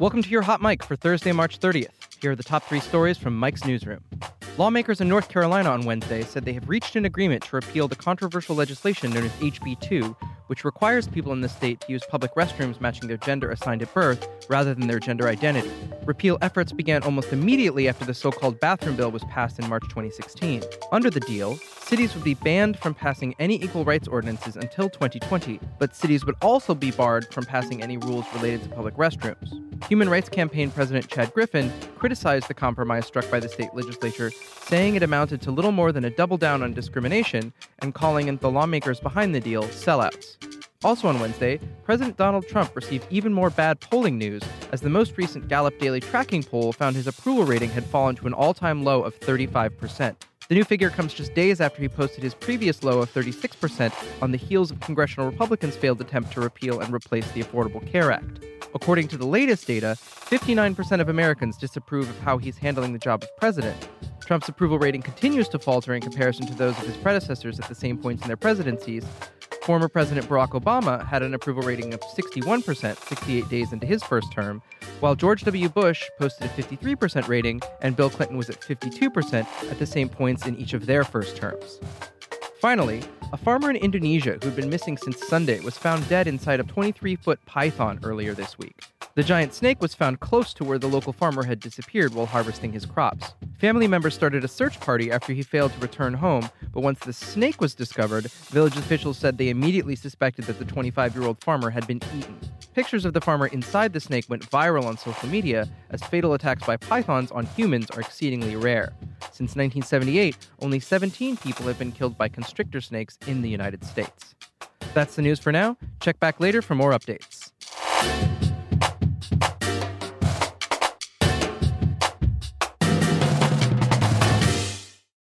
Welcome to your Hot Mic for Thursday, March 30th. Here are the top three stories from Mic's Newsroom. Lawmakers in North Carolina on Wednesday said they have reached an agreement to repeal the controversial legislation known as HB 2, which requires people in the state to use public restrooms matching their gender assigned at birth rather than their gender identity. Repeal efforts began almost immediately after the so called bathroom bill was passed in March 2016. Under the deal, cities would be banned from passing any equal rights ordinances until 2020, but cities would also be barred from passing any rules related to public restrooms. Human Rights Campaign President Chad Griffin criticized the compromise struck by the state legislature, saying it amounted to little more than a double down on discrimination and calling the lawmakers behind the deal sellouts. Also on Wednesday, President Donald Trump received even more bad polling news as the most recent Gallup Daily tracking poll found his approval rating had fallen to an all time low of 35%. The new figure comes just days after he posted his previous low of 36% on the heels of congressional Republicans' failed attempt to repeal and replace the Affordable Care Act. According to the latest data, 59% of Americans disapprove of how he's handling the job of president. Trump's approval rating continues to falter in comparison to those of his predecessors at the same points in their presidencies. Former President Barack Obama had an approval rating of 61% 68 days into his first term, while George W. Bush posted a 53% rating and Bill Clinton was at 52% at the same points in each of their first terms. Finally, a farmer in Indonesia who'd been missing since Sunday was found dead inside a 23 foot python earlier this week. The giant snake was found close to where the local farmer had disappeared while harvesting his crops. Family members started a search party after he failed to return home, but once the snake was discovered, village officials said they immediately suspected that the 25 year old farmer had been eaten. Pictures of the farmer inside the snake went viral on social media, as fatal attacks by pythons on humans are exceedingly rare. Since 1978, only 17 people have been killed by constrictor snakes in the United States. That's the news for now. Check back later for more updates.